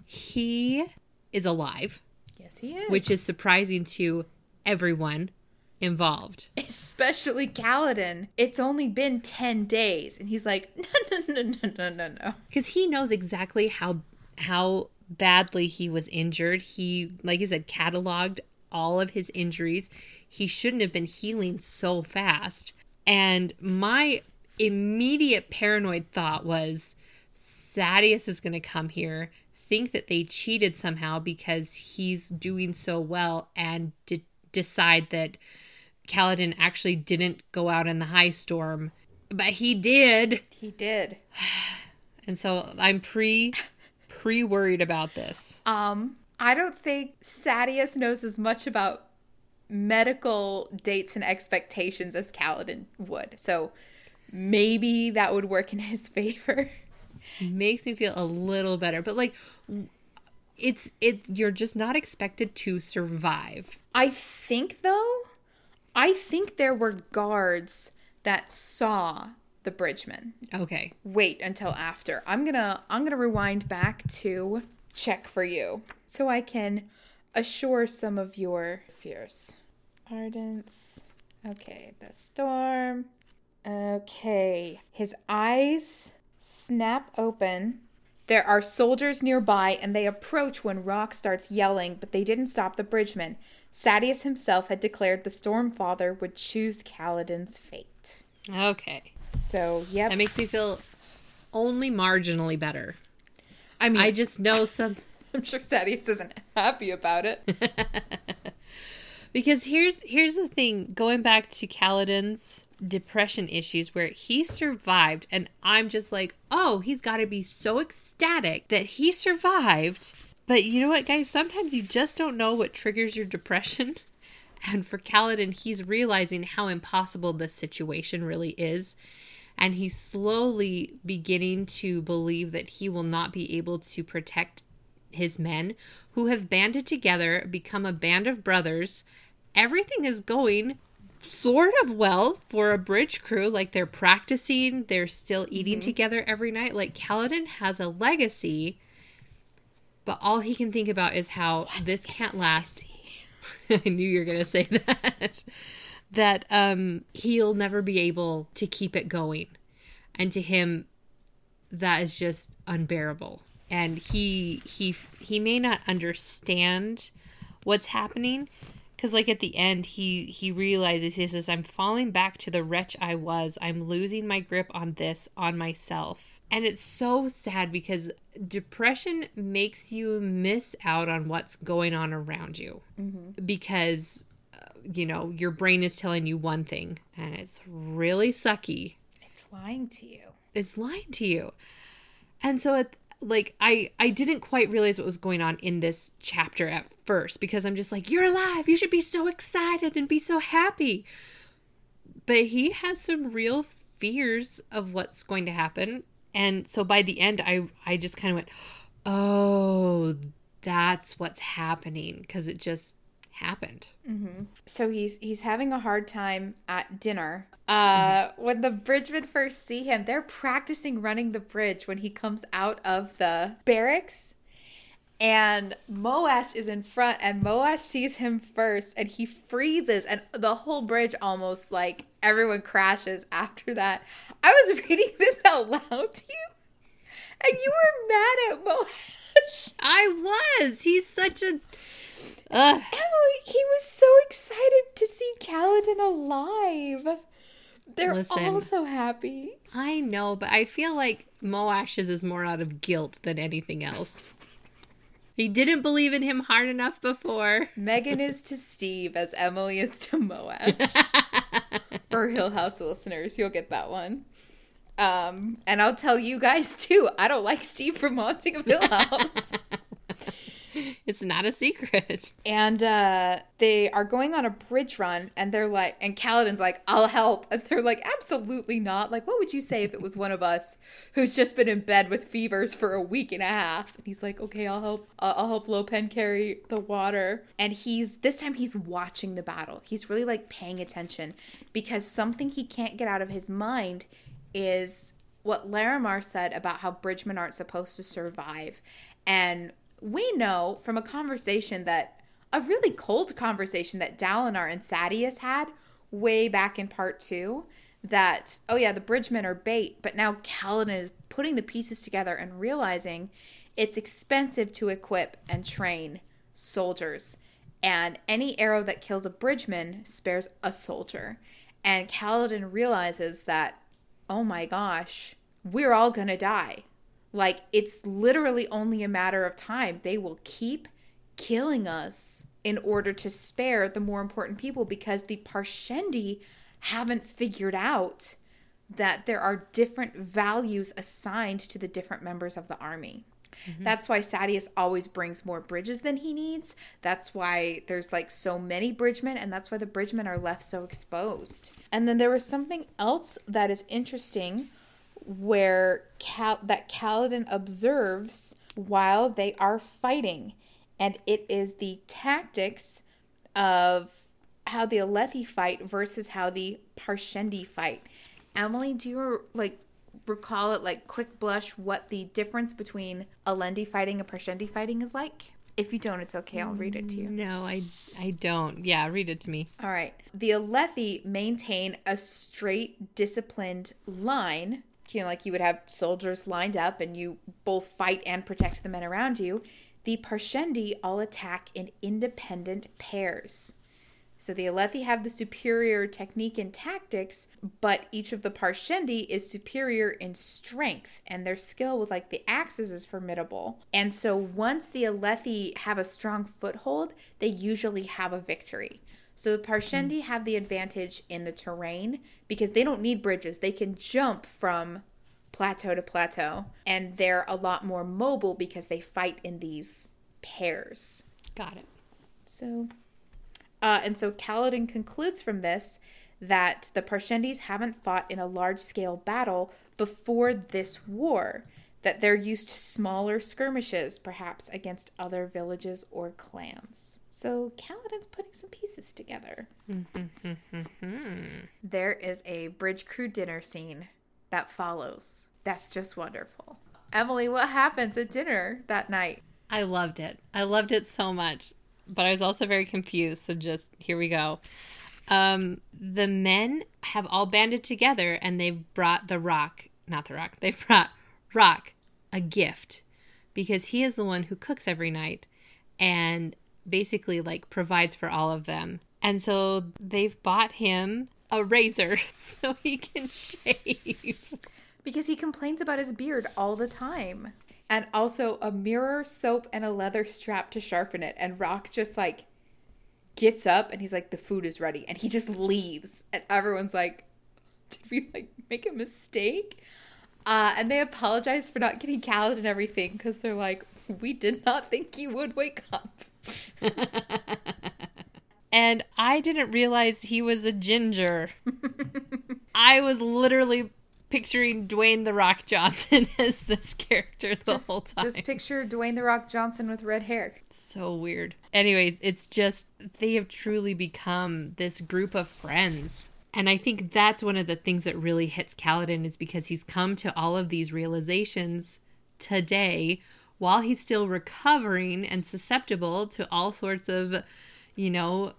S2: he is alive.
S1: Yes, he is.
S2: Which is surprising to everyone involved.
S1: Especially Kaladin. It's only been 10 days. And he's like, no, no, no, no, no, no, no.
S2: Because he knows exactly how how badly he was injured. He, like I said, cataloged all of his injuries. He shouldn't have been healing so fast. And my immediate paranoid thought was Sadeas is going to come here, think that they cheated somehow because he's doing so well, and de- decide that Kaladin actually didn't go out in the high storm. But he did.
S1: He did.
S2: And so I'm pre pre worried about this.
S1: Um, I don't think Sadeas knows as much about medical dates and expectations as Kaladin would. So maybe that would work in his favor.
S2: Makes me feel a little better. But like it's it you're just not expected to survive.
S1: I think though, I think there were guards that saw the bridgeman.
S2: Okay.
S1: Wait until after. I'm going to I'm going to rewind back to check for you so I can assure some of your fears. Ardence. Okay, the storm. Okay. His eyes snap open. There are soldiers nearby, and they approach when Rock starts yelling, but they didn't stop the bridgeman. Sadeas himself had declared the Stormfather would choose Kaladin's fate.
S2: Okay.
S1: So, yep.
S2: That makes me feel only marginally better.
S1: I mean,
S2: I just know some.
S1: I'm sure Sadeas isn't happy about it.
S2: because here's here's the thing. Going back to Kaladin's depression issues, where he survived, and I'm just like, oh, he's got to be so ecstatic that he survived, But you know what, guys? Sometimes you just don't know what triggers your depression. And for Kaladin, he's realizing how impossible this situation really is. And he's slowly beginning to believe that he will not be able to protect his men who have banded together, become a band of brothers. Everything is going sort of well for a bridge crew. Like they're practicing, they're still eating mm-hmm. together every night. Like Kaladin has a legacy, but all he can think about is how what this can't last. I knew you were going to say that. that um, he'll never be able to keep it going. And to him, that is just unbearable. And he he he may not understand what's happening because like at the end he he realizes he says i'm falling back to the wretch i was i'm losing my grip on this on myself and it's so sad because depression makes you miss out on what's going on around you. Mm-hmm. because uh, you know your brain is telling you one thing and it's really sucky.
S1: It's lying to you.
S2: It's lying to you. And so at like I I didn't quite realize what was going on in this chapter at first because I'm just like you're alive. You should be so excited and be so happy. But he has some real fears of what's going to happen and so by the end I I just kind of went oh that's what's happening because it just happened.
S1: Mm-hmm. So he's he's having a hard time at dinner. Uh, mm-hmm. When the bridgemen first see him, they're practicing running the bridge when he comes out of the barracks. And Moash is in front, and Moash sees him first, and he freezes, and the whole bridge almost like everyone crashes after that. I was reading this out loud to you, and you were mad at Moash.
S2: I was. He's such a
S1: Ugh. Emily, he was so excited to see Kaladin alive. They're Listen, all so happy.
S2: I know, but I feel like Moash's is more out of guilt than anything else. He didn't believe in him hard enough before.
S1: Megan is to Steve as Emily is to Moash. For Hill House listeners, you'll get that one. Um, and I'll tell you guys too, I don't like Steve from watching Hill House.
S2: it's not a secret.
S1: And uh, they are going on a bridge run, and they're like, and Kaladin's like, I'll help. And they're like, absolutely not. Like, what would you say if it was one of us who's just been in bed with fevers for a week and a half? And he's like, okay, I'll help. Uh, I'll help Lopen carry the water. And he's, this time he's watching the battle. He's really like paying attention because something he can't get out of his mind is what Lamaril said about how bridgemen aren't supposed to survive. And we know from a conversation that a really cold conversation that Dalinar and Sadeas had way back in part two that oh yeah the bridgemen are bait but now Kaladin is putting the pieces together and realizing it's expensive to equip and train soldiers and any arrow that kills a bridgeman spares a soldier and Kaladin realizes that oh my gosh we're all gonna die like, it's literally only a matter of time. They will keep killing us in order to spare the more important people because the Parshendi haven't figured out that there are different values assigned to the different members of the army. Mm-hmm. That's why Sadeas always brings more bridges than he needs. That's why there's like so many bridgemen, and that's why the bridgemen are left so exposed. And then there was something else that is interesting where Cal- that Kaladin observes while they are fighting, and it is the tactics of how the Alethi fight versus how the Parshendi fight. Emily, do you like recall it like quick blush what the difference between Alethi fighting and Parshendi fighting is like? If you don't, it's okay. I'll read it to you.
S2: No, I I don't. Yeah, read it to me.
S1: All right. The Alethi maintain a straight, disciplined line you know, like you would have soldiers lined up and you both fight and protect the men around you, the Parshendi all attack in independent pairs. So the Alethi have the superior technique and tactics, but each of the Parshendi is superior in strength, and their skill with like the axes is formidable. And so once the Alethi have a strong foothold, they usually have a victory. So the Parshendi have the advantage in the terrain because they don't need bridges. They can jump from plateau to plateau and they're a lot more mobile because they fight in these pairs.
S2: Got it.
S1: So, uh, and so Kaladin concludes from this that the Parshendis haven't fought in a large scale battle before this war, that they're used to smaller skirmishes, perhaps against other villages or clans. So Kaladin's putting some pieces together. there is a bridge crew dinner scene that follows. That's just wonderful. Emily, what happens at dinner that night?
S2: I loved it. I loved it so much, but I was also very confused. So just here we go. Um, the men have all banded together and they've brought the rock, not the rock, they've brought Rock a gift because he is the one who cooks every night and basically like provides for all of them. And so they've bought him a razor so he can shave.
S1: Because he complains about his beard all the time. And also a mirror, soap, and a leather strap to sharpen it. And Rock just like gets up and he's like, the food is ready. And he just leaves. And everyone's like, did we like make a mistake? Uh, and they apologize for not getting Khaled and everything because they're like, we did not think you would wake up.
S2: and I didn't realize he was a ginger. I was literally picturing Dwayne the Rock Johnson as this character the
S1: just,
S2: whole time.
S1: Just picture Dwayne the Rock Johnson with red hair.
S2: So weird. Anyways, it's just they have truly become this group of friends. And I think that's one of the things that really hits Kaladin is because he's come to all of these realizations today while he's still recovering and susceptible to all sorts of, you know,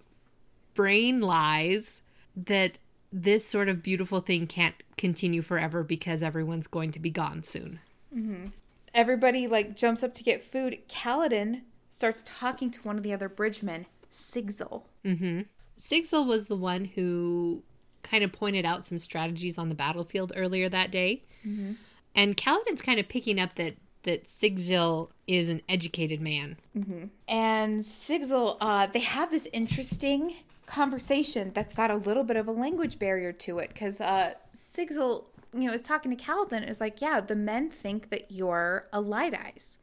S2: brain lies that this sort of beautiful thing can't continue forever because everyone's going to be gone soon.
S1: Mm-hmm. Everybody like jumps up to get food. Kaladin starts talking to one of the other bridgemen, Sigzil.
S2: Mm-hmm. Sigzil was the one who kind of pointed out some strategies on the battlefield earlier that day. Mm-hmm. And Kaladin's kind of picking up that that Sigzil is an educated man.
S1: Mm-hmm. And Sigzil, uh, they have this interesting conversation that's got a little bit of a language barrier to it because uh, Sigzil, you know, is talking to Kaladin. Is like, yeah, the men think that you're a light eyes,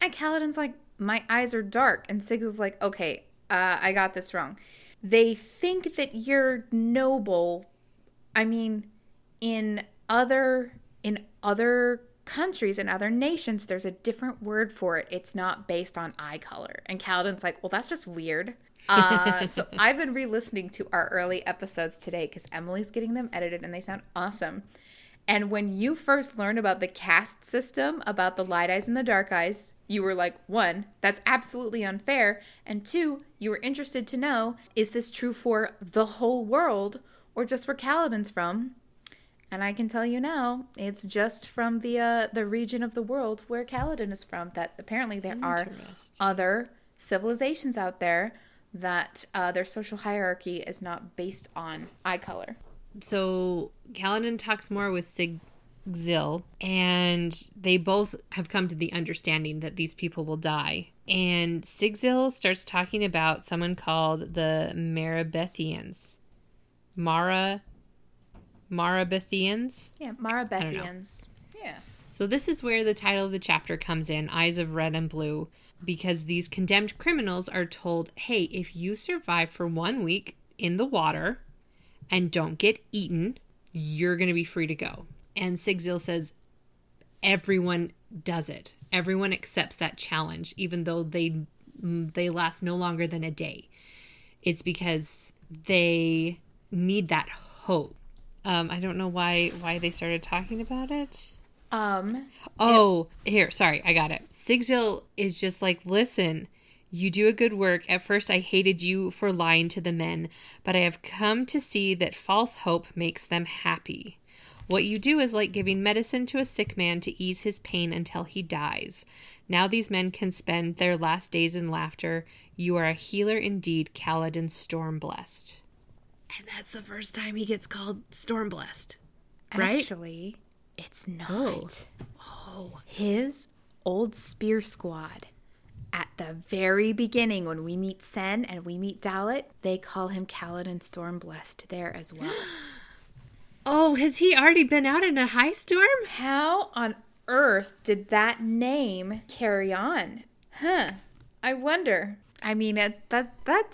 S1: and Kaladin's like, my eyes are dark, and Sigzil's like, okay, uh, I got this wrong. They think that you're noble. I mean, in other in other countries and other nations, there's a different word for it. It's not based on eye color. And Kaladin's like, well, that's just weird. Uh, so I've been re-listening to our early episodes today because Emily's getting them edited and they sound awesome. And when you first learned about the caste system, about the light eyes and the dark eyes, you were like, one, that's absolutely unfair. And two, you were interested to know, is this true for the whole world or just where Kaladin's from? And I can tell you now, it's just from the uh, the region of the world where Kaladin is from. That apparently there are other civilizations out there that uh, their social hierarchy is not based on eye color
S2: so Kaladin talks more with Sigzil, and they both have come to the understanding that these people will die. And Sigzil starts talking about someone called the Marabethians. Mara Marabethians?
S1: Yeah, Marabethians. Yeah.
S2: So this is where the title of the chapter comes in, Eyes of Red and Blue, because these condemned criminals are told, "Hey, if you survive for 1 week in the water, and don't get eaten, you're going to be free to go. And Sigzil says everyone does it. Everyone accepts that challenge even though they they last no longer than a day. It's because they need that hope. Um, I don't know why why they started talking about it.
S1: Um.
S2: Oh, it, here, sorry, I got it. Sigzil is just like, listen, you do a good work. At first, I hated you for lying to the men, but I have come to see that false hope makes them happy. What you do is like giving medicine to a sick man to ease his pain until he dies. Now these men can spend their last days in laughter. You are a healer indeed, Kaladin Stormblessed. And that's the first time he gets called Stormblessed. Right?
S1: Actually, it's oh. not. Oh. oh. His old spear squad at the very beginning when we meet Cenn and we meet Dallet, they call him Kaladin Stormblessed there as well.
S2: oh, has he already been out in a high storm?
S1: How on earth did that name carry on? Huh. I wonder. I mean, uh, that that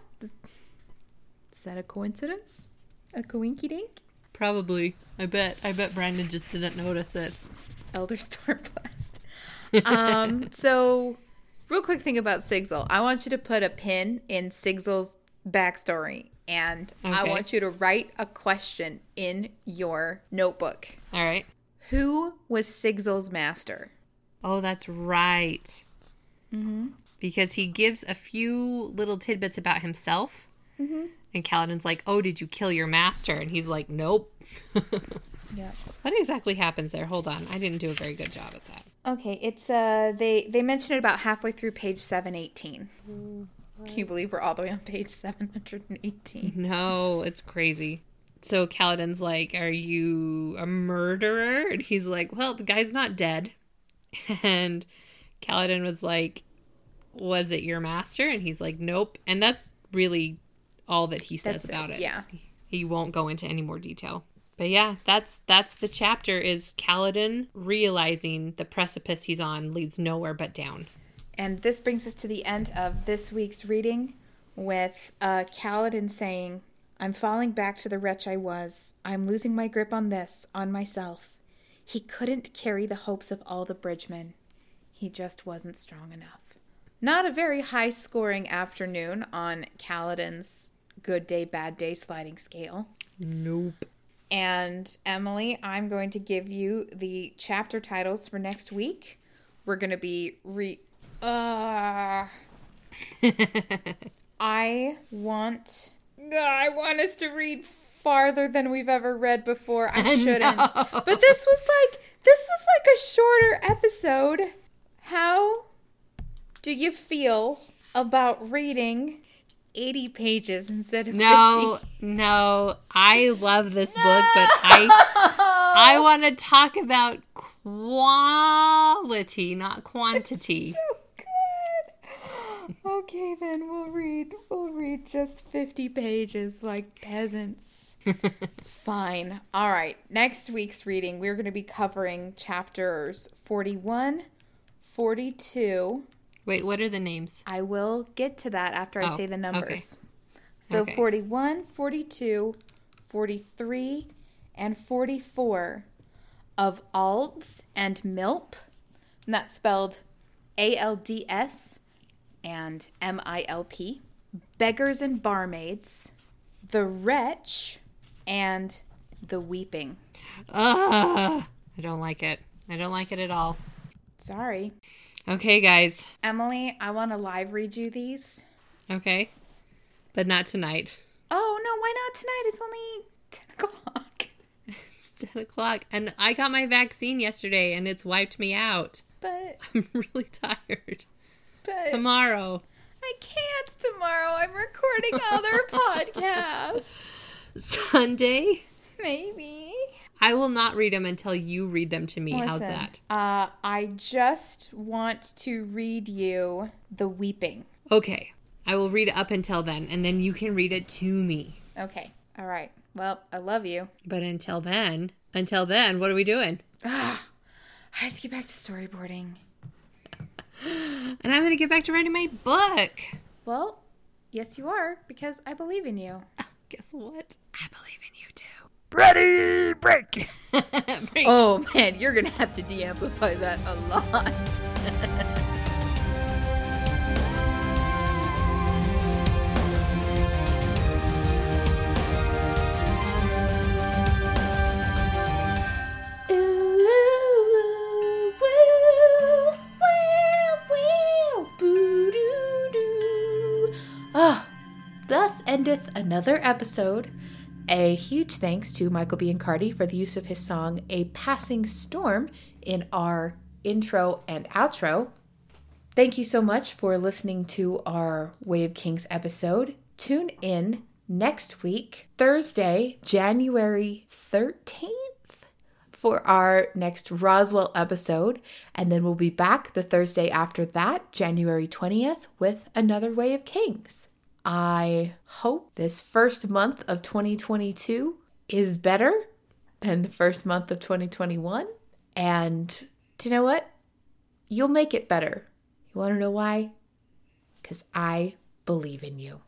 S1: is that a coincidence? A coinky dink?
S2: Probably. I bet. I bet Brandon just didn't notice it.
S1: Elder Stormblast. Um. So, real quick thing about Sigzil. I want you to put a pin in Sigzil's backstory, and I want you to write a question in your notebook.
S2: All right.
S1: Who was Sigzil's master?
S2: Oh, that's right. Mm-hmm. Because he gives a few little tidbits about himself. Mm-hmm. And Kaladin's like, Oh, did you kill your master? And he's like, Nope.
S1: Yeah.
S2: What exactly happens there? Hold on. I didn't do a very good job at that.
S1: Okay, it's uh they they mention it about halfway through page 718. Can you believe we're all the way on page 718?
S2: No, it's crazy. So Kaladin's like, Are you a murderer? And he's like, Well, the guy's not dead. And Kaladin was like, Was it your master? And he's like, Nope. And that's really all that he says
S1: That's it,
S2: about it.
S1: yeah.
S2: He won't go into any more detail. But yeah, that's that's the chapter is Kaladin realizing the precipice he's on leads nowhere but down.
S1: And this brings us to the end of this week's reading with uh, Kaladin saying, I'm falling back to the wretch I was. I'm losing my grip on this, on myself. He couldn't carry the hopes of all the bridgemen. He just wasn't strong enough. Not a very high scoring afternoon on Kaladin's good day, bad day sliding scale.
S2: Nope.
S1: And Emily, I'm going to give you the chapter titles for next week. We're going to be re. Uh, I want. I want us to read farther than we've ever read before. I shouldn't. But this was like this was like a shorter episode. How do you feel about reading 80 pages instead of
S2: No, no. I love this book, but I I want to talk about quality, not quantity.
S1: so good. Okay, then we'll read. We'll read just fifty pages like peasants. Fine. All right. Next week's reading, we're going to be covering chapters 41, 42.
S2: Wait, what are the names?
S1: I will get to that after I
S2: Oh,
S1: say the
S2: okay.
S1: numbers. So
S2: Okay.
S1: 41, 42, 43, and 44 of Alds and Milp. And that's spelled A L D S and M I L P. Beggars and Barmaids, The Wretch, and The Weeping.
S2: Ugh, I don't like it. I don't like it at all.
S1: Sorry.
S2: Okay, guys.
S1: Emily, I want to live read you these.
S2: Okay. But not tonight.
S1: Oh, no, why not tonight? It's only 10 o'clock.
S2: It's 10 o'clock. And I got my vaccine yesterday and it's wiped me out.
S1: But,
S2: I'm really tired.
S1: but
S2: Tomorrow.
S1: I can't tomorrow. I'm recording other podcasts.
S2: Sunday.
S1: Maybe.
S2: I will not read them until you read them to me. How's that?
S1: Uh, I just want to read you The Weeping.
S2: Okay. I will read it up until then and then you can read it to me.
S1: Okay. All right. Well, I love you.
S2: But until then, until then, what are we doing?
S1: I have to get back to storyboarding.
S2: And I'm going to get back to writing my book.
S1: Well, yes, you are, because I believe in you.
S2: Guess what? I believe in you too.
S3: Ready, break.
S2: Break.
S1: Oh, man, you're going to have to de amplify that a lot. Ah, thus endeth another episode. A huge thanks to Michael Biancardi for the use of his song A Passing Storm in our intro and outro. Thank you so much for listening to our Way of Kings episode. Tune in next week, Thursday, January 13th, for our next Roswell episode. And then we'll be back the Thursday after that, January 20th, with another Way of Kings. I hope this first month of 2022 is better than the first month of 2021. And do you know what? You'll make it better. You want to know why? because I believe in you.